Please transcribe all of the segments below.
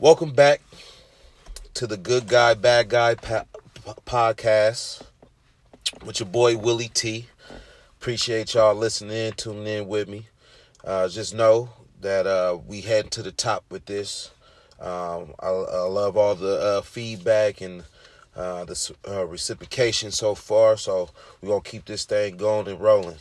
Welcome back to the Good Guy, Bad Guy podcast with your boy Willie T. Appreciate y'all listening tuning in with me. Uh, just know that uh, we head to the top with this. Um, I, I, love all the uh, feedback and uh, the uh, reciprocation so far, so we're gonna keep this thing going and rolling.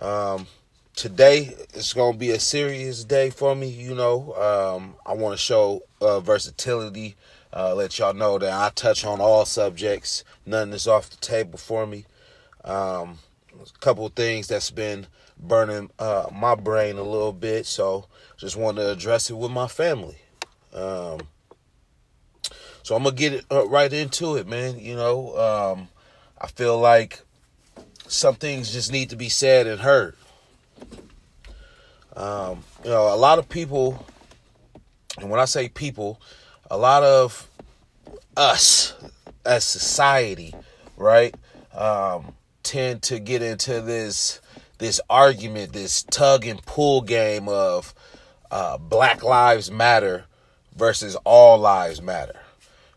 Um, today it's gonna be a serious day for me. You know, um, I want to show uh, versatility. Uh, let y'all know that I touch on all subjects. Nothing is off the table for me. Um, a couple things that's been burning uh, my brain a little bit, so just want to address it with my family. Um, so I'm gonna get it uh, right into it, man. You know, um, I feel like some things just need to be said and heard. Um, you know, a lot of people, and when I say people, a lot of us as society, right, um, tend to get into this this argument, this tug and pull game of uh, Black Lives Matter versus All Lives Matter.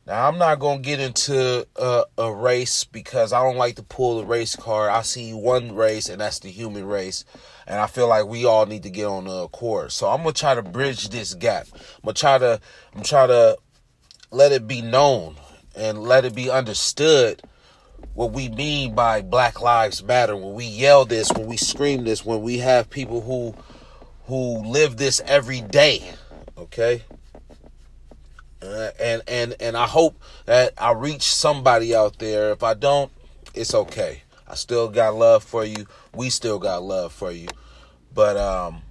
Now, I'm not going to get into a, a, race because I don't like to pull the race card. I see one race, and that's the human race. And I feel like we all need to get on the accord. So I'm to try to bridge this gap. I'm to try to, I'm try to let it be known and let it be understood what we mean by Black Lives Matter. When we yell this, when we scream this, when we have people who, who live this every day. Okay. Uh, and and and I hope that I reach somebody out there. If I don't, it's okay. I still got love for you. We still got love for you. But um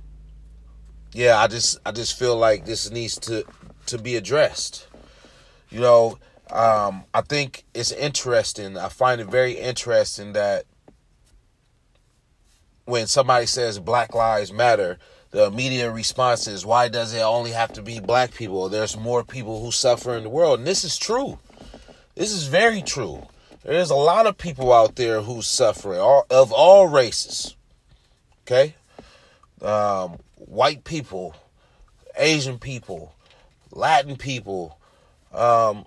yeah, I just I just feel like this needs to to be addressed. You know, um I think it's interesting. I find it very interesting that when somebody says Black Lives Matter, the immediate response is, why does it only have to be black people? There's more people who suffer in the world. And this is true. This is very true. There's a lot of people out there who suffer all, of all races. Okay? Um, white people, Asian people, Latin people, um,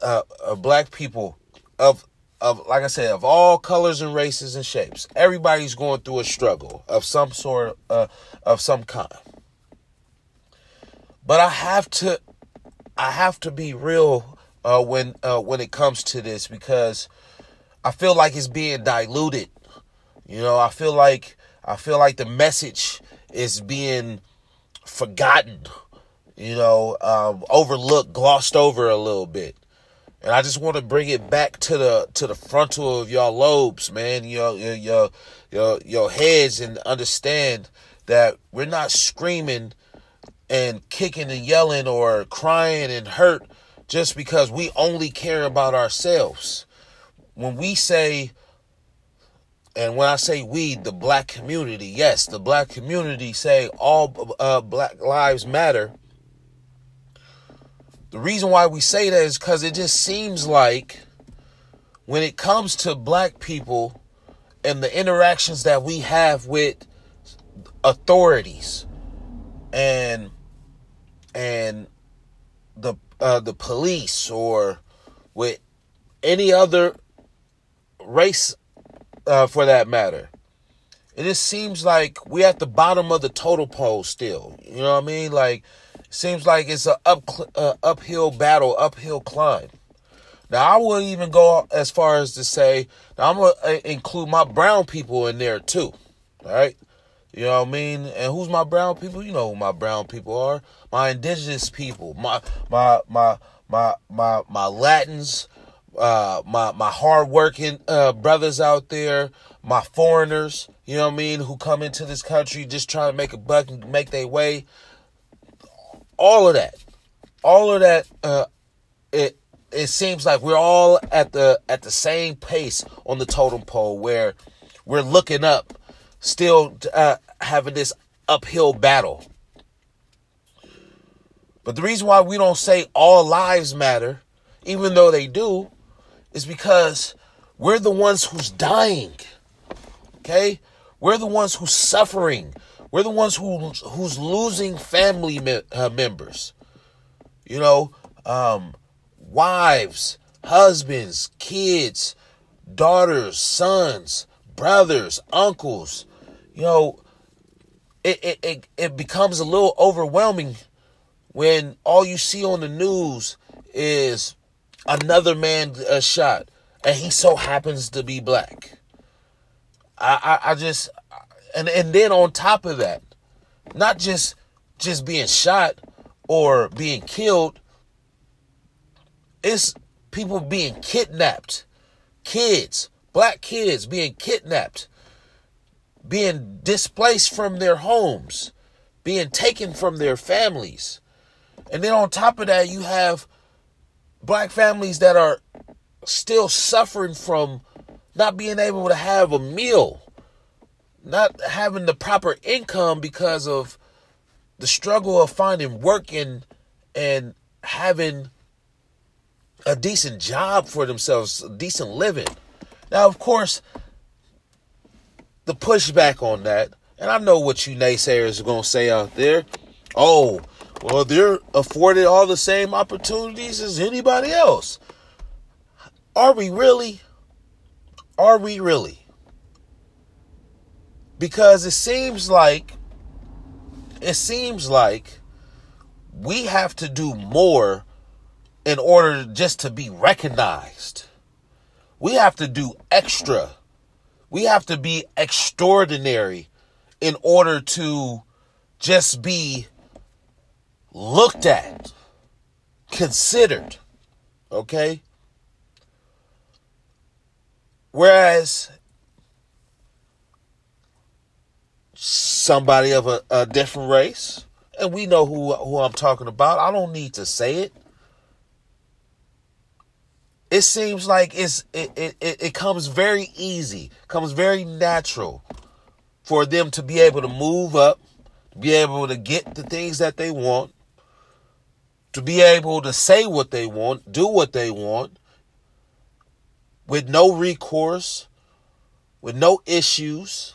uh, uh, black people of of like I said, of all colors and races and shapes. Everybody's going through a struggle of some sort uh, of some kind. But I have to I have to be real uh, when uh, when it comes to this because I feel like it's being diluted. You know, I feel like I feel like the message is being forgotten. You know, um, overlooked, glossed over a little bit. And I just want to bring it back to the to the frontal of your lobes, man, your your your your heads, and understand that we're not screaming and kicking and yelling or crying and hurt just because we only care about ourselves. When we say, and when I say we, the black community, yes, the black community say all uh, black lives matter. The reason why we say that is because it just seems like when it comes to black people and the interactions that we have with authorities and and the uh, the police or with any other race uh, for that matter And it seems like we're at the bottom of the total pole still you know what i mean like Seems like it's an up uh, uphill battle, uphill climb. Now I will even go as far as to say now I'm gonna uh, include my brown people in there too. All right, you know what I mean. And who's my brown people? You know who my brown people are. My indigenous people. My my my my my my Latins. Uh, my my hardworking uh, brothers out there, my foreigners, you know what I mean, who come into this country just trying to make a buck and make their way all of that, all of that, uh, it it seems like we're all at the at the same pace on the totem pole where we're looking up, still uh, having this uphill battle. But the reason why we don't say all lives matter, even though they do, is because we're the ones who's dying. Okay? We're the ones who's suffering. We're the ones who who's losing family me- uh, members. You know, um, wives, husbands, kids, daughters, sons, brothers, uncles. You know, it, it, it, it becomes a little overwhelming when all you see on the news is another man uh, shot and he so happens to be black. I, I, I just and and then on top of that, not just just being shot or being killed, it's people being kidnapped, kids, black kids being kidnapped, being displaced from their homes, being taken from their families. And then on top of that, you have black families that are still suffering from not being able to have a meal, not having the proper income because of the struggle of finding work and and having a decent job for themselves, a decent living. Now, of course, the pushback on that, and I know what you naysayers are going to say out there. Oh, well, they're afforded all the same opportunities as anybody else. Are we really? Are we really? Because it seems like it seems like we have to do more in order just to be recognized. We have to do extra. We have to be extraordinary in order to just be looked at, considered. Okay? Whereas somebody of a, a, different race, and we know who who I'm talking about. I don't need to say it. It seems like it's it it, it comes very easy, comes very natural for them to be able to move up, be able to get the things that they want, to be able to say what they want, do what they want, with no recourse, with no issues,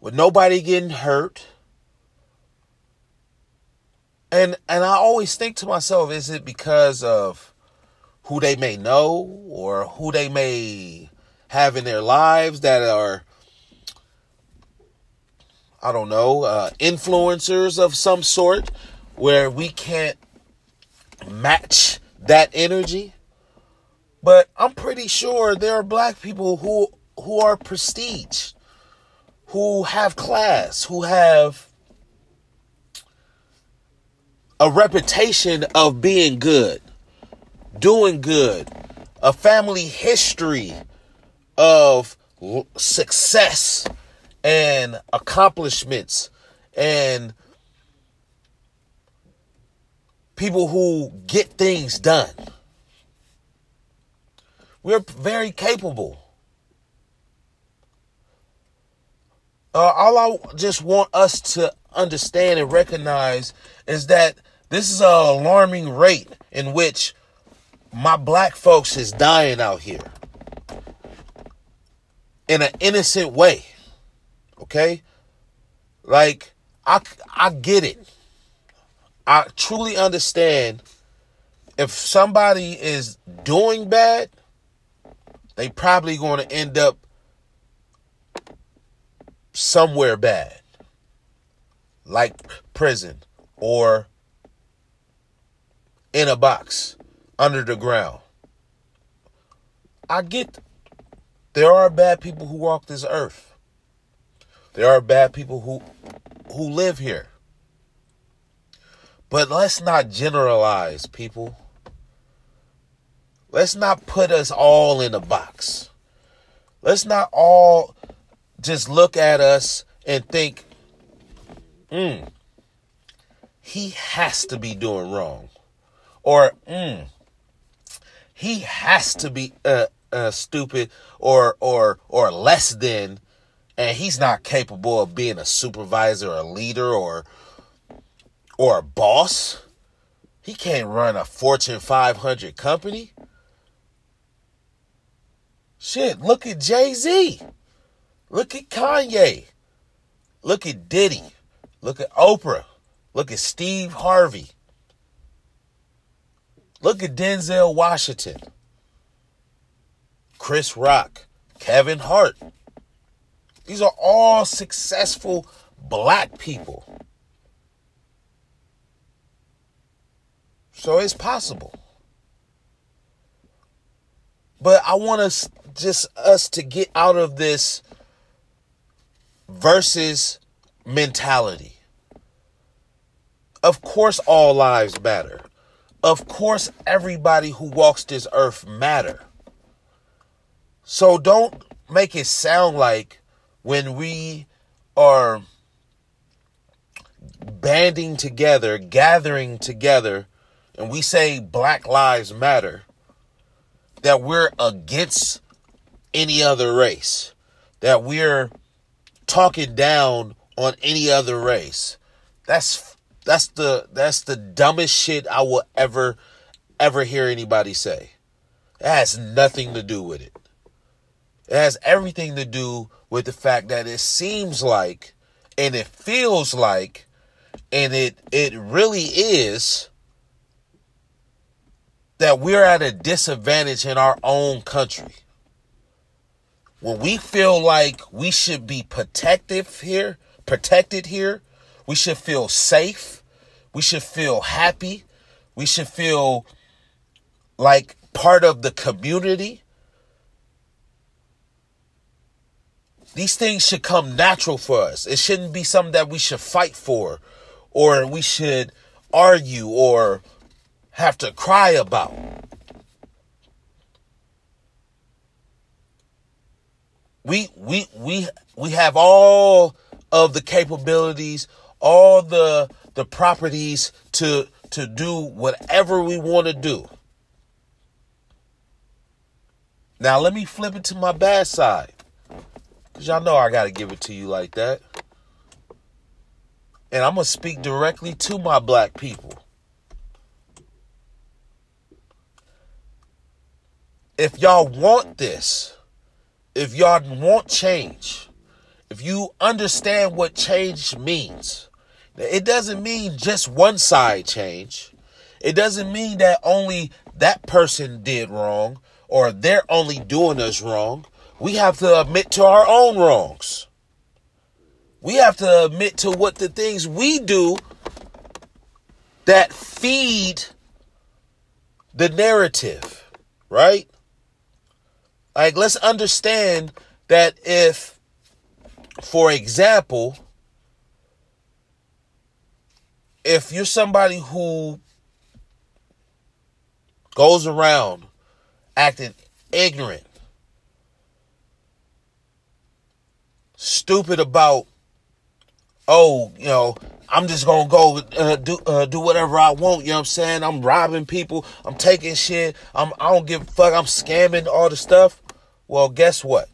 with nobody getting hurt. And and I always think to myself, is it because of who they may know or who they may have in their lives that are I don't know, uh, influencers of some sort where we can't match that energy? But I'm pretty sure there are black people who who are prestige, who have class, who have a reputation of being good, doing good, a family history of success and accomplishments and people who get things done. We're very capable. Uh, all I just want us to understand and recognize is that this is an alarming rate in which my black folks is dying out here in an innocent way. Okay? Like I I get it. I truly understand if somebody is doing bad, they probably going to end up somewhere bad, like prison or in a box under the ground. I get there are bad people who walk this earth. There are bad people who who live here. But let's not generalize, people. Let's not put us all in a box. Let's not all just look at us and think, hmm, he has to be doing wrong. Or, hmm, he has to be uh, uh, stupid or or or less than and he's not capable of being a supervisor or a leader or or a boss. He can't run a Fortune 500 company. Shit, look at Jay Z. Look at Kanye. Look at Diddy. Look at Oprah. Look at Steve Harvey. Look at Denzel Washington, Chris Rock, Kevin Hart. These are all successful black people. So it's possible. But I want us just us to get out of this versus mentality. Of course all lives matter. Of course everybody who walks this earth matter. So don't make it sound like when we are banding together, gathering together, and we say Black Lives Matter, that we're against any other race, that we're talking down on any other race. That's that's the that's the dumbest shit I will ever ever hear anybody say. It has nothing to do with it. It has everything to do with the fact that it seems like and it feels like and it it really is that we're at a disadvantage in our own country. When we feel like we should be protective here, protected here, we should feel safe, we should feel happy, we should feel like part of the community. These things should come natural for us. It shouldn't be something that we should fight for or we should argue or have to cry about. We we we we have all of the capabilities, all the the properties to to do whatever we want to do. Now let me flip it to my bad side. Cause y'all know I gotta give it to you like that. And I'm gonna speak directly to my black people. If y'all want this, if y'all want change, if you understand what change means, it doesn't mean just one side change. It doesn't mean that only that person did wrong or they're only doing us wrong. We have to admit to our own wrongs. We have to admit to what the things we do that feed the narrative, right? Like, let's understand that if, for example, if you're somebody who goes around acting ignorant, stupid about, oh, you know, I'm just gonna go uh, do uh, do whatever I want. You know what I'm saying? I'm robbing people. I'm taking shit. I'm I don't give a fuck. I'm scamming all the stuff. Well, guess what?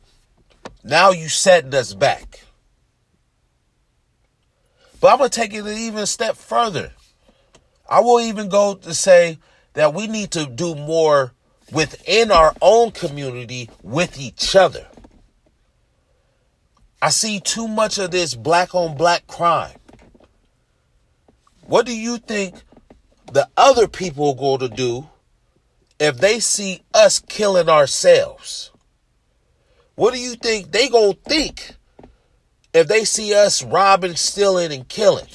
Now you setting us back. But I'm going to take it even a step further. I will even go to say that we need to do more within our own community with each other. I see too much of this black on black crime. What do you think the other people are going to do if they see us killing ourselves? What do you think they gonna think if they see us robbing, stealing, and killing?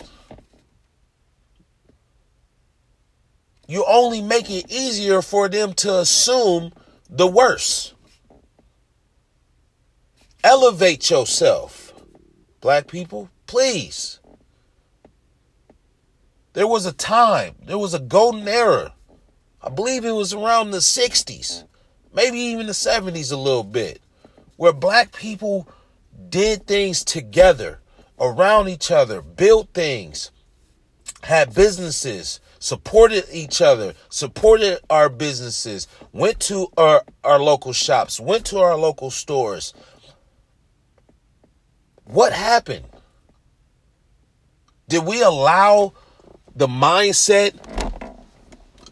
You only make it easier for them to assume the worst. Elevate yourself, black people, please. There was a time, there was a golden era. I believe it was around the 60s, maybe even the 70s a little bit where black people did things together around each other, built things, had businesses, supported each other, supported our businesses, went to our, our local shops, went to our local stores. What happened? Did we allow the mindset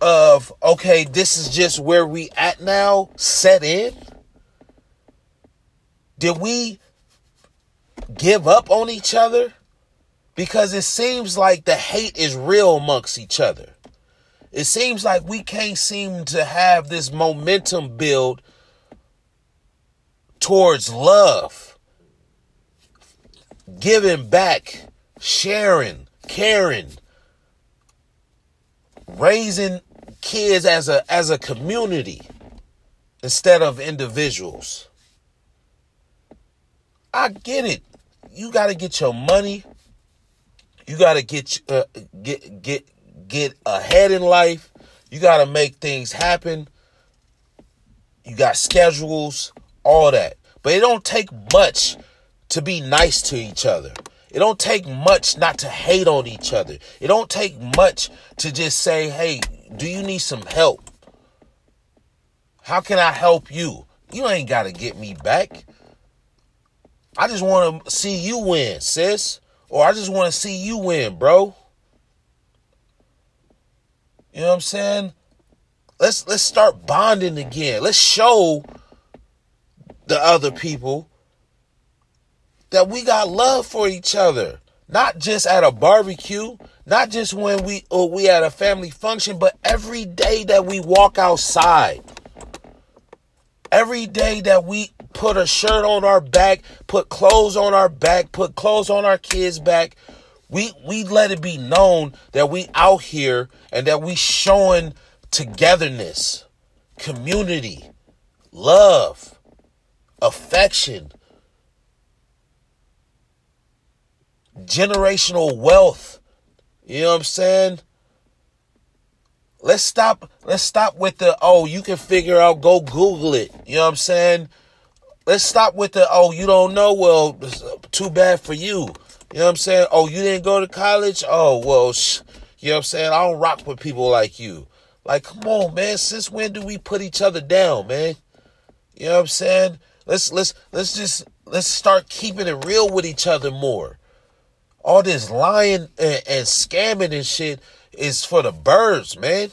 of, okay, this is just where we at now set in? Did we give up on each other? Because it seems like the hate is real amongst each other. It seems like we can't seem to have this momentum build towards love, giving back, sharing, caring, raising kids as a as a community instead of individuals. I get it. You got to get your money. You got to get uh, get get get ahead in life. You got to make things happen. You got schedules, all that. But it don't take much to be nice to each other. It don't take much not to hate on each other. It don't take much to just say, "Hey, do you need some help? How can I help you?" You ain't got to get me back. I just want to see you win, sis. Or I just want to see you win, bro. You know what I'm saying? Let's let's start bonding again. Let's show the other people that we got love for each other. Not just at a barbecue, not just when we or we at a family function, but every day that we walk outside. Every day that we put a shirt on our back, put clothes on our back, put clothes on our kids' back, we we let it be known that we out here and that we showing togetherness, community, love, affection, generational wealth. You know what I'm saying? Let's stop let's stop with the oh, you can figure out go google it. You know what I'm saying? Let's stop with the oh, you don't know, well, uh, too bad for you. You know what I'm saying? Oh, you didn't go to college? Oh, well, sh- you know what I'm saying? I don't rock with people like you. Like, come on, man. Since when do we put each other down, man? You know what I'm saying? Let's let's let's just let's start keeping it real with each other more. All this lying and, and scamming and shit is for the birds, man.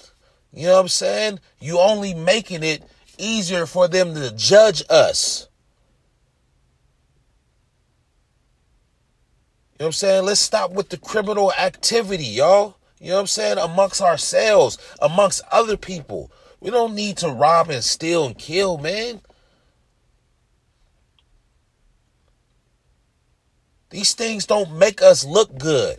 You know what I'm saying? You only making it easier for them to judge us. Know what I'm saying? Let's stop with the criminal activity, y'all. You know what I'm saying? Amongst ourselves, amongst other people. We don't need to rob and steal and kill, man. These things don't make us look good.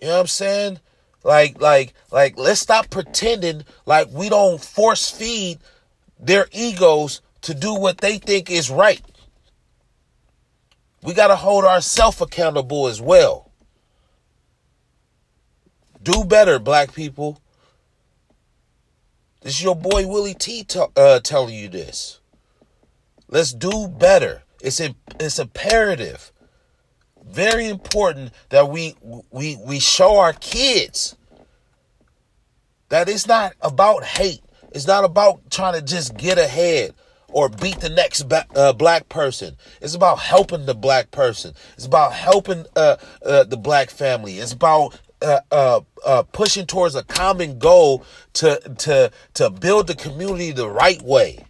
You know what I'm saying? Like, like, like, let's stop pretending like we don't force feed their egos to do what they think is right we got to hold ourselves accountable as well. Do better, black people. This is your boy Willie T t- uh, telling you this. Let's do better. It's it's imperative, very important that we we we show our kids that it's not about hate. It's not about trying to just get ahead or beat the next ba- uh, black person. It's about helping the black person. It's about helping uh, uh, the black family. It's about uh, uh, uh, pushing towards a common goal to to to build the community the right way.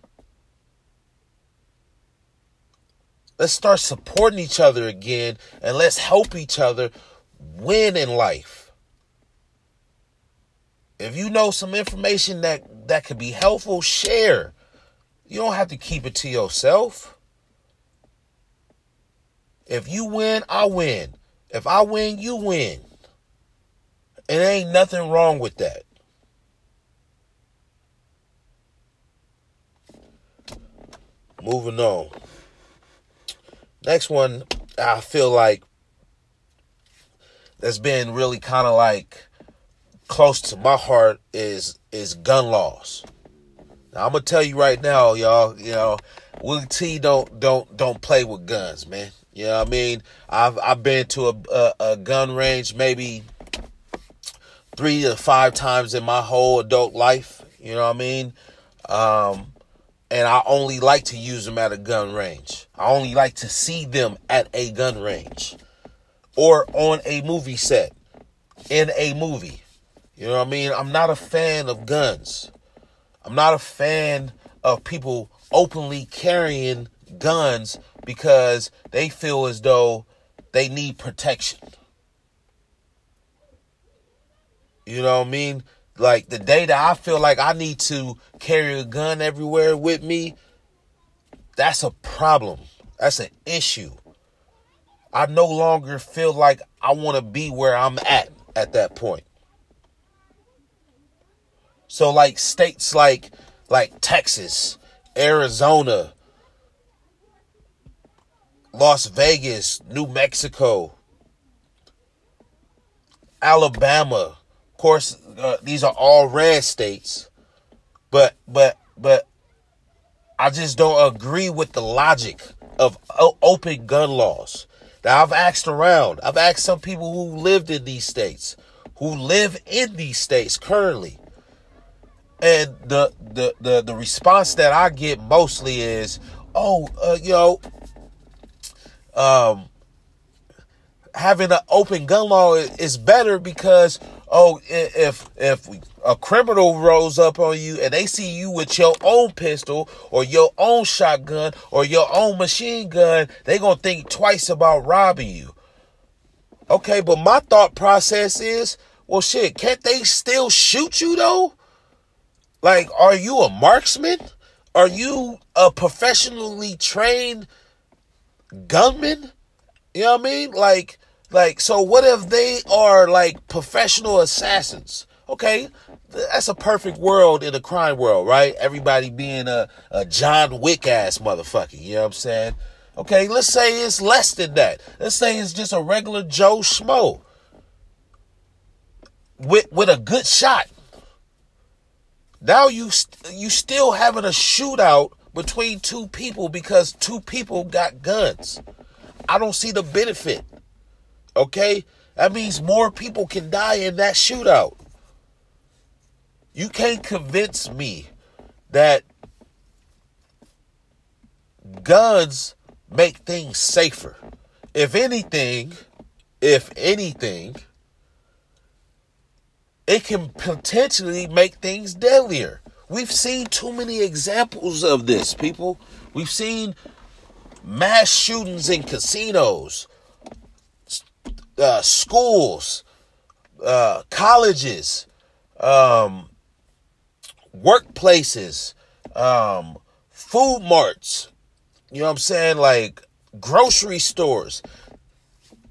Let's start supporting each other again, and let's help each other win in life. If you know some information that that could be helpful, share. You don't have to keep it to yourself. If you win, I win. If I win, you win. And ain't nothing wrong with that. Moving on. Next one, I feel like that's been really kind of like close to my heart is is gun laws. Now, I'm gonna tell you right now, y'all. You know, Willie T don't don't don't play with guns, man. You know what I mean? I've I've been to a, a, a gun range maybe three to five times in my whole adult life. You know what I mean? Um, and I only like to use them at a gun range. I only like to see them at a gun range or on a movie set in a movie. You know what I mean? I'm not a fan of guns. I'm not a fan of people openly carrying guns because they feel as though they need protection. You know what I mean? Like the day that I feel like I need to carry a gun everywhere with me, that's a problem. That's an issue. I no longer feel like I want to be where I'm at at that point. So like states like like Texas, Arizona, Las Vegas, New Mexico, Alabama. Of course, uh, these are all red states. But but but I just don't agree with the logic of open gun laws. Now I've asked around. I've asked some people who lived in these states, who live in these states currently. And the the the, the response that I get mostly is, "Oh, uh, you know, um, having an open gun law is better because oh if if a criminal rolls up on you and they see you with your own pistol or your own shotgun or your own machine gun they gonna think twice about robbing you. Okay but my thought process is well shit can't they still shoot you though like are you a marksman are you a professionally trained gunman you know what i mean like like, so what if they are like professional assassins? Okay, that's a perfect world in a crime world, right? Everybody being a, a John Wick ass motherfucker, you know what I'm saying? Okay, let's say it's less than that. Let's say it's just a regular Joe Schmo with with a good shot. Now you you still having a shootout between two people because two people got guns. I don't see the benefit. Okay? That means more people can die in that shootout. You can't convince me that guns make things safer. If anything, if anything, it can potentially make things deadlier. We've seen too many examples of this, people. We've seen mass shootings in casinos, uh, schools, uh, colleges, um, workplaces, um, food marts, you know what I'm saying? Like grocery stores.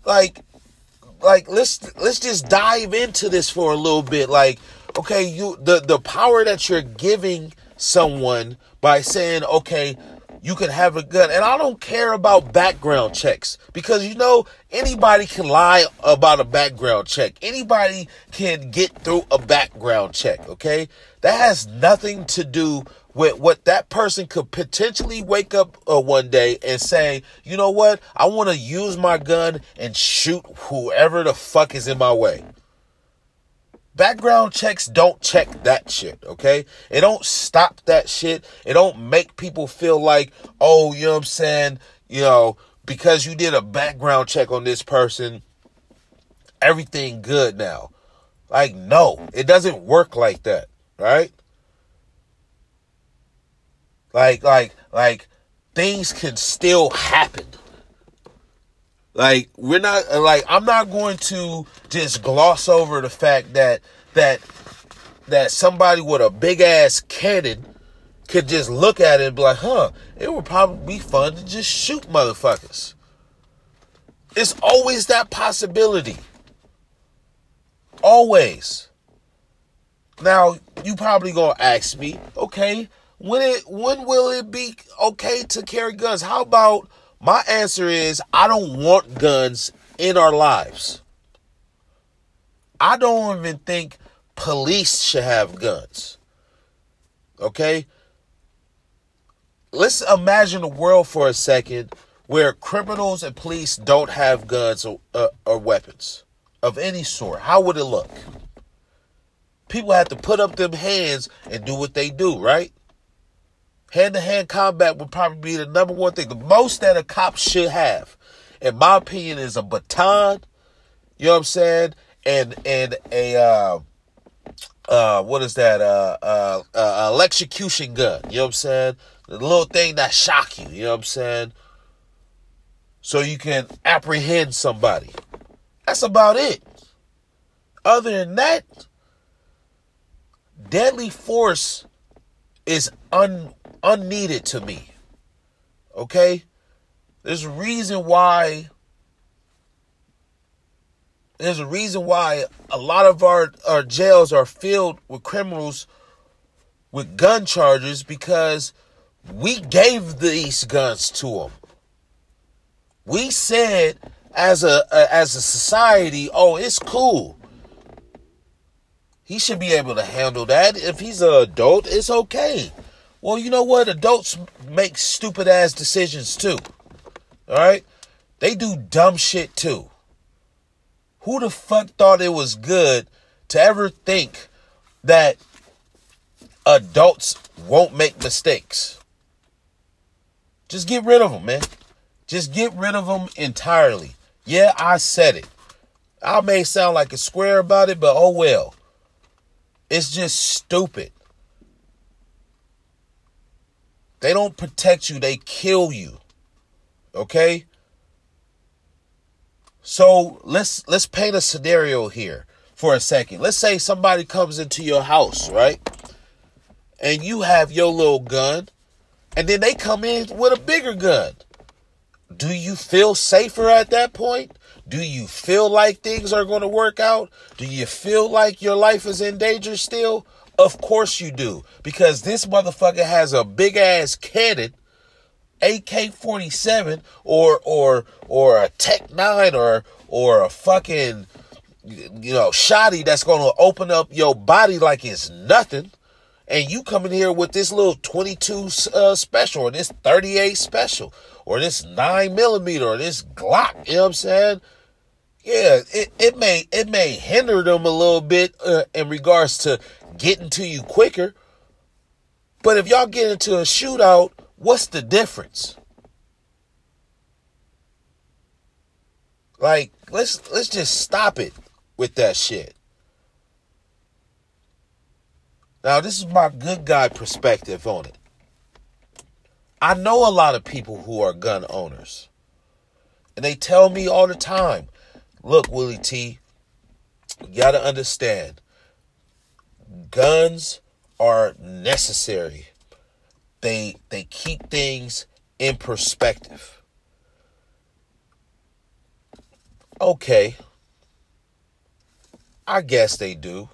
Like like let's let's just dive into this for a little bit. Like, okay, you the, the power that you're giving someone by saying, okay, you can have a gun. And I don't care about background checks because you know anybody can lie about a background check. Anybody can get through a background check, okay? That has nothing to do with what that person could potentially wake up uh, one day and say, "You know what? I want to use my gun and shoot whoever the fuck is in my way." Background checks don't check that shit, okay? It don't stop that shit. It don't make people feel like, oh, you know what I'm saying? You know, because you did a background check on this person, everything good now. Like, no, it doesn't work like that, right? Like, like, like, things can still happen. Like we're not like I'm not going to just gloss over the fact that that that somebody with a big ass cannon could just look at it and be like, huh, it would probably be fun to just shoot motherfuckers. It's always that possibility. Always. Now, you probably gonna ask me, okay, when it when will it be okay to carry guns? How about my answer is I don't want guns in our lives. I don't even think police should have guns. Okay? Let's imagine a world for a second where criminals and police don't have guns or, uh, or weapons of any sort. How would it look? People have to put up them hands and do what they do, right? Hand to hand combat would probably be the number one thing. The most that a cop should have, in my opinion, is a baton. You know what I'm saying? And and a uh, uh, what is that? Uh, uh, uh, electrocution gun. You know what I'm saying? The little thing that shock you. You know what I'm saying? So you can apprehend somebody. That's about it. Other than that, deadly force is un unneeded to me. Okay? There's a reason why there's a reason why a lot of our, our jails are filled with criminals with gun charges because we gave these guns to them. We said as a, a as a society, oh, it's cool. He should be able to handle that. If he's an adult, it's okay. Well, you know what? Adults make stupid ass decisions too. All right? They do dumb shit too. Who the fuck thought it was good to ever think that adults won't make mistakes? Just get rid of them, man. Just get rid of them entirely. Yeah, I said it. I may sound like a square about it, but oh well. It's just stupid. They don't protect you, they kill you. Okay? So let's let's paint a scenario here for a second. Let's say somebody comes into your house, right? And you have your little gun, and then they come in with a bigger gun. Do you feel safer at that point? Do you feel like things are going to work out? Do you feel like your life is in danger still? Of course you do. Because this motherfucker has a big ass cannon AK-47 or or or a Tech 9 or or a fucking you know shoddy that's to open up your body like it's nothing and you coming here with this little 22 uh, special or this 38 special or this 9 millimeter or this glock you know what i'm saying yeah it, it may it may hinder them a little bit uh, in regards to getting to you quicker but if y'all get into a shootout What's the difference? Like, let's let's just stop it with that shit. Now, this is my good guy perspective on it. I know a lot of people who are gun owners. And they tell me all the time, look, Willie T, you got to understand, guns are necessary they they keep things in perspective. Okay. I guess they do.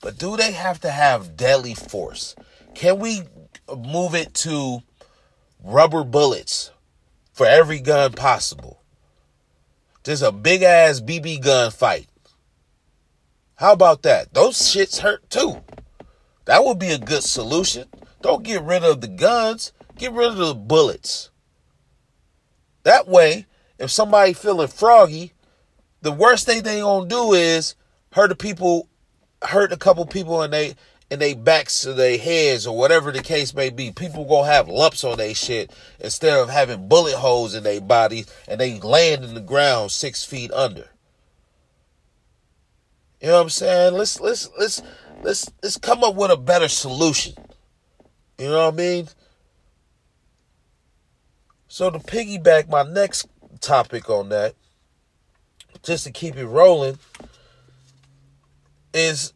But do they have to have deadly force? Can we move it to rubber bullets for every gun possible? There's a big ass BB gun fight. How about that? Those shits hurt too. That would be a good solution. Don't get rid of the guns, get rid of the bullets. That way, if somebody feeling froggy, the worst thing they gonna do is hurt the people, hurt a couple people in they in their backs or their heads or whatever the case may be. People gonna have lumps on their shit instead of having bullet holes in their bodies and they land in the ground six feet under. You know what I'm saying? Let's let's let's let's let's come up with a better solution. You know what I mean? So to piggyback my next topic on that, just to keep it rolling, is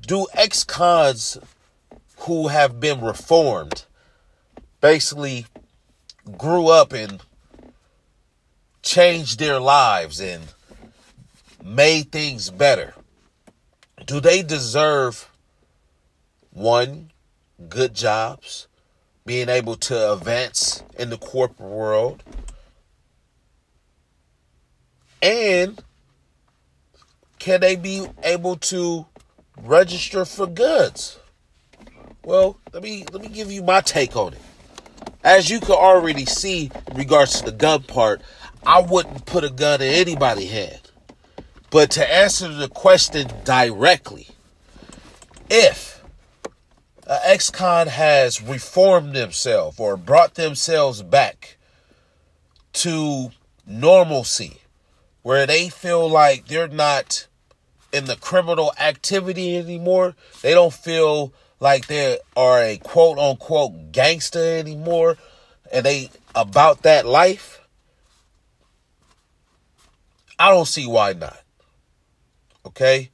do ex-cons who have been reformed basically grew up and changed their lives and made things better do they deserve one good jobs, being able to advance in the corporate world, and can they be able to register for goods? Well, let me let me give you my take on it. As you can already see in regards to the gun part, I wouldn't put a gun in anybody's head. But to answer the question directly, if an ex-con has reformed themselves or brought themselves back to normalcy, where they feel like they're not in the criminal activity anymore, they don't feel like they are a quote unquote gangster anymore, and they about that life, I don't see why not. Okay?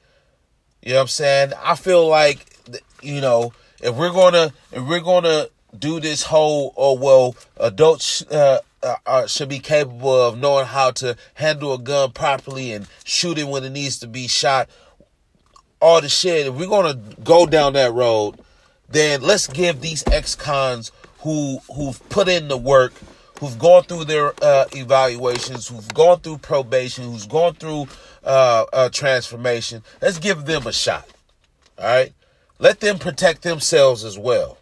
You know what I'm saying? I feel like you know, if we're gonna if we're gonna do this whole oh well, adults uh, uh, uh, should be capable of knowing how to handle a gun properly and shoot it when it needs to be shot. All the shit. If we're gonna go down that road, then let's give these ex-cons who who've put in the work, who've gone through their uh, evaluations, who've gone through probation, who's gone through uh, uh, transformation. Let's give them a shot. All right, let them protect themselves as well.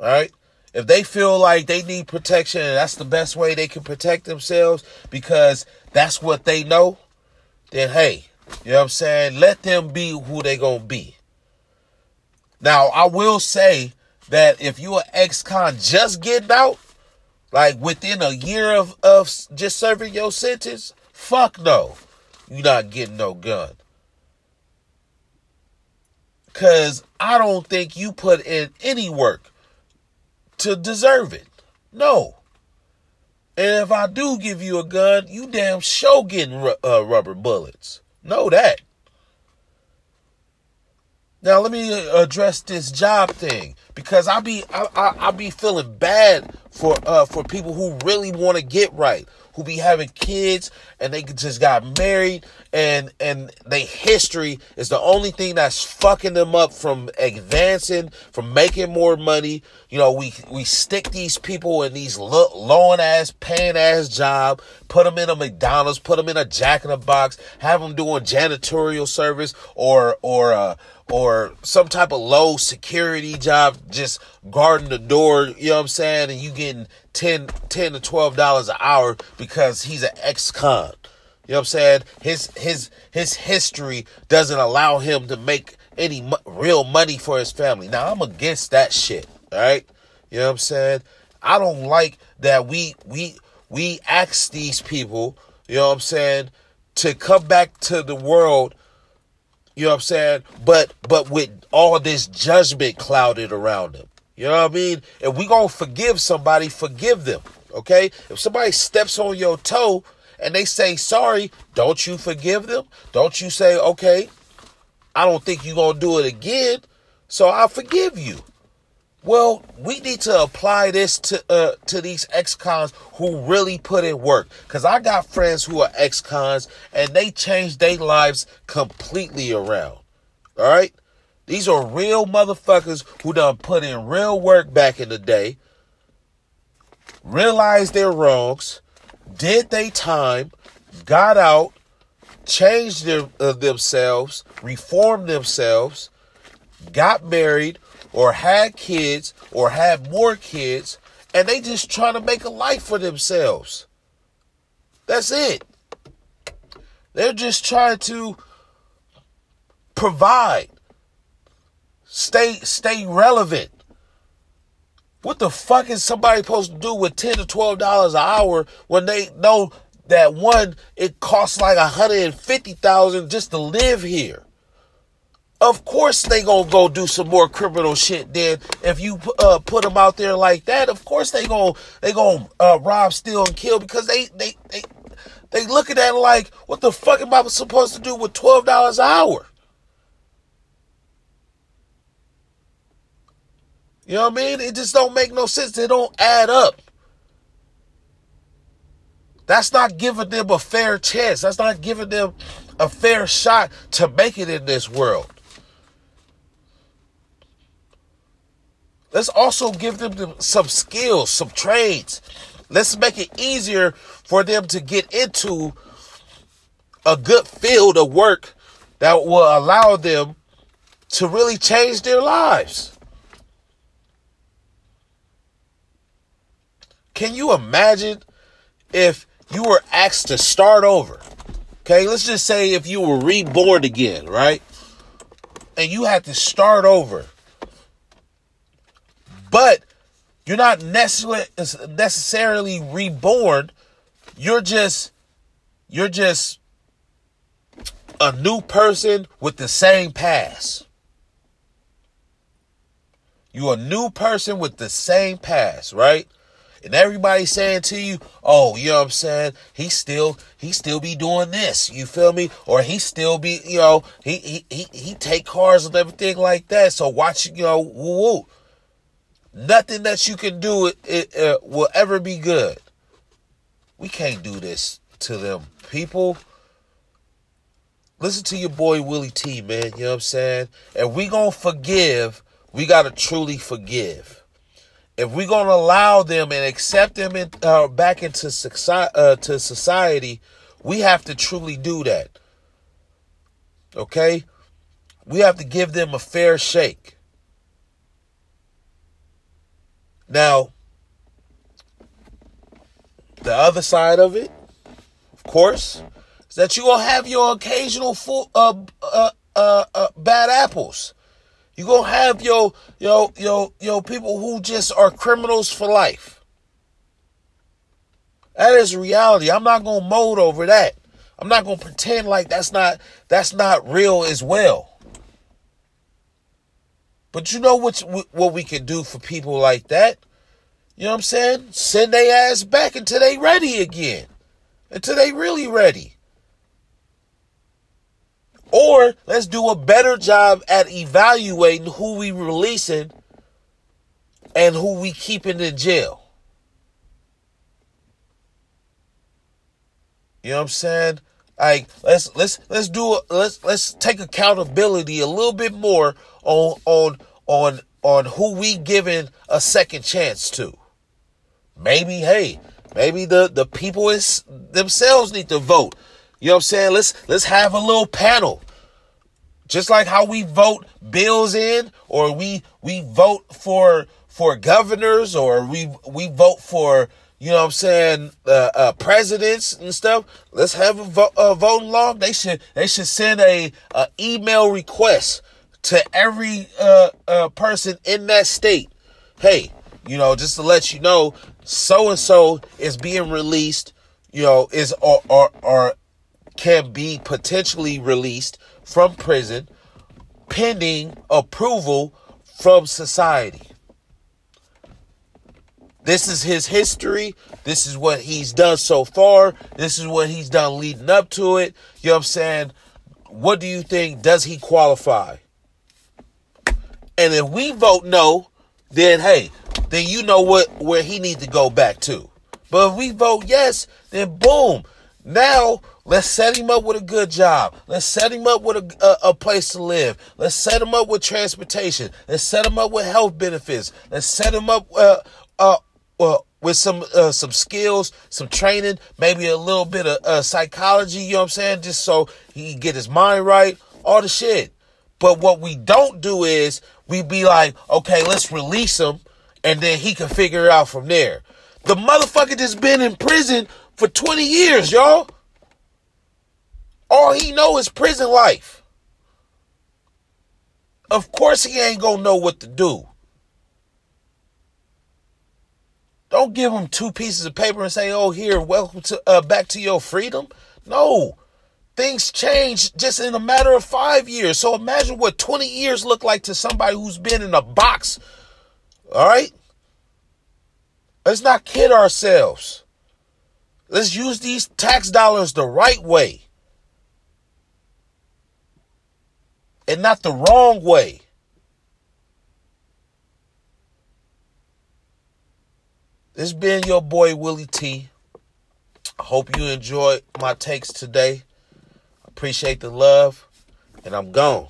All right. If they feel like they need protection and that's the best way they can protect themselves because that's what they know, then hey, you know what I'm saying? Let them be who they gonna be. Now, I will say that if you are an ex-con just getting out, like within a year of, of just serving your sentence, fuck no. You're not getting no gun. Cause I don't think you put in any work to deserve it. No. And if I do give you a gun, you damn sure getting uh, rubber bullets. Know that. Now let me address this job thing because I be I, I, I be feeling bad for uh for people who really want to get right, who be having kids and they just got married and and they history is the only thing that's fucking them up from advancing, from making more money. You know, we we stick these people in these low ass, paying ass job, put them in a McDonald's, put them in a Jack in the Box, have them doing janitorial service or or uh or some type of low security job, just guarding the door, you know what I'm saying? And you getting 10, 10 to twelve dollars an hour because he's an ex-con. You know what I'm saying? His his his history doesn't allow him to make any mo- real money for his family. Now I'm against that shit. All right, you know what I'm saying? I don't like that we we we ask these people. You know what I'm saying? To come back to the world you know what I'm saying? But but with all this judgment clouded around them. You know what I mean? If we gonna forgive somebody, forgive them. Okay? If somebody steps on your toe and they say sorry, don't you forgive them? Don't you say, okay, I don't think you're gonna do it again, so I'll forgive you. Well, we need to apply this to uh, to these ex-cons who really put in work. Cause I got friends who are ex-cons and they changed their lives completely around. All right, these are real motherfuckers who done put in real work back in the day, realized their wrongs, did their time, got out, changed their, uh, themselves, reformed themselves, got married or had kids or had more kids and they just trying to make a life for themselves. That's it. They're just trying to provide. Stay stay relevant. What the fuck is somebody supposed to do with 10 to 12 dollars an hour when they know that one it costs like a 150,000 just to live here? Of course they gonna go do some more criminal shit then. If you uh, put them out there like that of course they gonna they gonna uh, rob steal and kill because they they they they looking at it like what the fuck am i supposed to do with $12 an hour? You know what i mean? It just don't make no sense. It don't add up. That's not giving them a fair chance. That's not giving them a fair shot to make it in this world Let's also give them some skills, some trades. Let's make it easier for them to get into a good field of work that will allow them to really change their lives. Can you imagine if you were asked to start over? Okay, let's just say if you were reborn again, right? And you had to start over but you're not necessarily necessarily reborn. You're just you're just a new person with the same past. You're a new person with the same past, right? and everybody's saying to you, "Oh, you know what I'm saying? He still he still be doing this." You feel me? Or he still be, you know, he he he, he take cars and everything like that. So watch, you know, woo woo. Nothing that you can do it, it uh, will ever be good. We can't do this to them people. Listen to your boy Willie T, man. You know what I'm saying? And we gonna forgive. We gotta truly forgive if we're gonna allow them and accept them in, uh, back into society, uh, to society, we have to truly do that. Okay, we have to give them a fair shake. Now, the other side of it, of course, is that you gonna have your occasional full, uh, uh, uh, uh bad apples. You gonna have your yo yo yo people who just are criminals for life. That is reality. I'm not gonna mold over that. I'm not gonna pretend like that's not that's not real as well. But you know what's what we can do for people like that? You know what I'm saying? Send their ass back until they ready again. Until they really ready. Or let's do a better job at evaluating who we releasing and who we keeping in jail. You know what I'm saying? Like let's let's let's do a, let's let's take accountability a little bit more on on on on who we giving a second chance to. Maybe hey, maybe the the people is themselves need to vote you know what I'm saying? Let's let's have a little panel. Just like how we vote bills in or we we vote for for governors or we we vote for you know what I'm saying uh, uh, presidents and stuff. Let's have a, vo- a voting law. They should they should send a, a email request to every uh, uh person in that state. Hey, you know, just to let you know, so and so is being released. You know, is or or, or can be potentially released from prison pending approval from society. This is his history. This is what he's done so far. This is what he's done leading up to it. You know what I'm saying? What do you think? Does he qualify? And if we vote no, then hey, then you know what where he needs to go back to. But if we vote yes, then boom. Now Let's set him up with a good job. Let's set him up with a, a, a, place to live. Let's set him up with transportation. Let's set him up with health benefits. Let's set him up uh, uh, uh, with some uh, some skills, some training, maybe a little bit of uh, psychology. You know what I'm saying? Just so he can get his mind right. All the shit. But what we don't do is we be like, okay, let's release him, and then he can figure it out from there. The motherfucker just been in prison for 20 years, y'all. All he know is prison life. Of course he ain't gonna know what to do. Don't give them two pieces of paper and say, "Oh, here, welcome to uh, back to your freedom." No, things change just in a matter of five years. So imagine what twenty years look like to somebody who's been in a box. All right, let's not kid ourselves. Let's use these tax dollars the right way. and not the wrong way. This been your boy Willie T. I hope you enjoyed my takes today. Appreciate the love, and I'm gone.